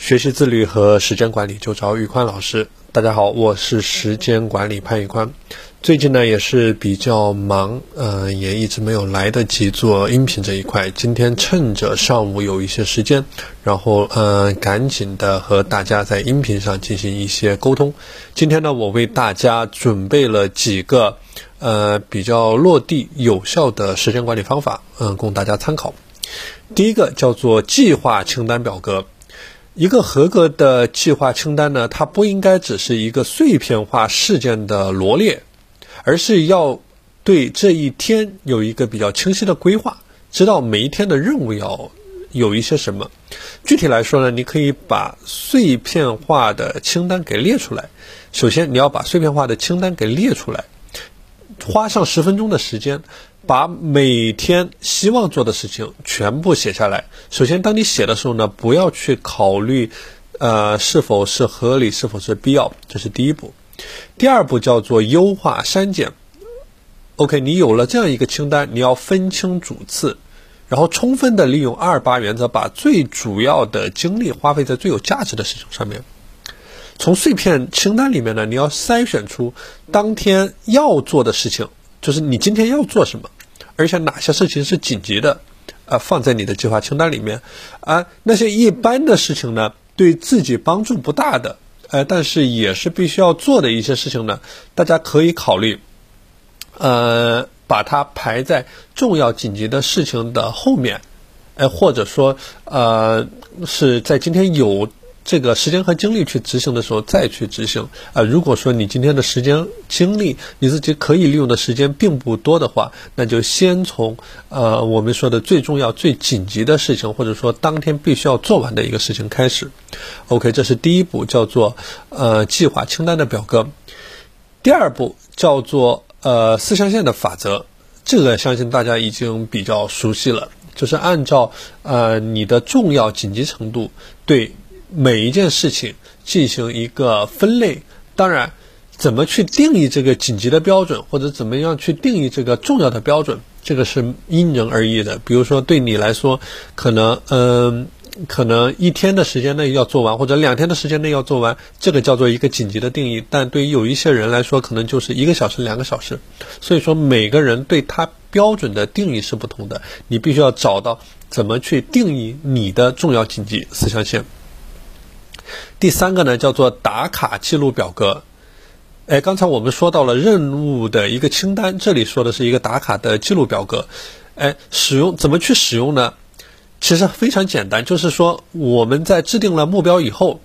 学习自律和时间管理就找宇宽老师。大家好，我是时间管理潘宇宽。最近呢也是比较忙，呃，也一直没有来得及做音频这一块。今天趁着上午有一些时间，然后呃，赶紧的和大家在音频上进行一些沟通。今天呢，我为大家准备了几个呃比较落地有效的时间管理方法，嗯，供大家参考。第一个叫做计划清单表格。一个合格的计划清单呢，它不应该只是一个碎片化事件的罗列，而是要对这一天有一个比较清晰的规划，知道每一天的任务要有一些什么。具体来说呢，你可以把碎片化的清单给列出来。首先，你要把碎片化的清单给列出来，花上十分钟的时间。把每天希望做的事情全部写下来。首先，当你写的时候呢，不要去考虑，呃，是否是合理，是否是必要，这是第一步。第二步叫做优化删减。OK，你有了这样一个清单，你要分清主次，然后充分的利用二八原则，把最主要的精力花费在最有价值的事情上面。从碎片清单里面呢，你要筛选出当天要做的事情，就是你今天要做什么。而且哪些事情是紧急的，啊，放在你的计划清单里面，啊，那些一般的事情呢，对自己帮助不大的，呃，但是也是必须要做的一些事情呢，大家可以考虑，呃，把它排在重要紧急的事情的后面，哎，或者说，呃，是在今天有。这个时间和精力去执行的时候再去执行啊。如果说你今天的时间精力你自己可以利用的时间并不多的话，那就先从呃我们说的最重要、最紧急的事情，或者说当天必须要做完的一个事情开始。OK，这是第一步，叫做呃计划清单的表格。第二步叫做呃四象限的法则，这个相信大家已经比较熟悉了，就是按照呃你的重要紧急程度对。每一件事情进行一个分类，当然，怎么去定义这个紧急的标准，或者怎么样去定义这个重要的标准，这个是因人而异的。比如说，对你来说，可能嗯，可能一天的时间内要做完，或者两天的时间内要做完，这个叫做一个紧急的定义。但对于有一些人来说，可能就是一个小时、两个小时。所以说，每个人对他标准的定义是不同的。你必须要找到怎么去定义你的重要紧急四象限。第三个呢，叫做打卡记录表格。哎，刚才我们说到了任务的一个清单，这里说的是一个打卡的记录表格。哎，使用怎么去使用呢？其实非常简单，就是说我们在制定了目标以后，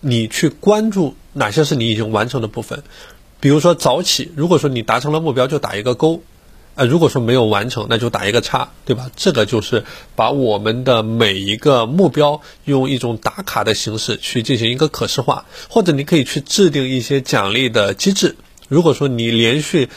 你去关注哪些是你已经完成的部分。比如说早起，如果说你达成了目标，就打一个勾。呃，如果说没有完成，那就打一个叉，对吧？这个就是把我们的每一个目标用一种打卡的形式去进行一个可视化，或者你可以去制定一些奖励的机制。如果说你连续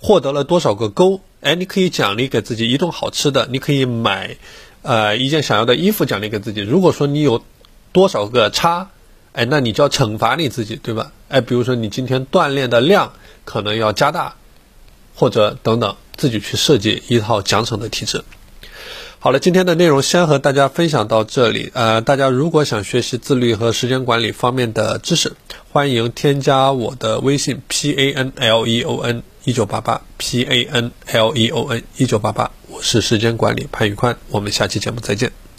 获得了多少个勾，哎，你可以奖励给自己一顿好吃的，你可以买呃一件想要的衣服奖励给自己。如果说你有多少个叉，哎，那你就要惩罚你自己，对吧？哎，比如说你今天锻炼的量可能要加大，或者等等。自己去设计一套奖惩的体制。好了，今天的内容先和大家分享到这里。呃，大家如果想学习自律和时间管理方面的知识，欢迎添加我的微信 p a n l e o n 一九八八 p a n l e o n 一九八八，我是时间管理潘宇宽，我们下期节目再见。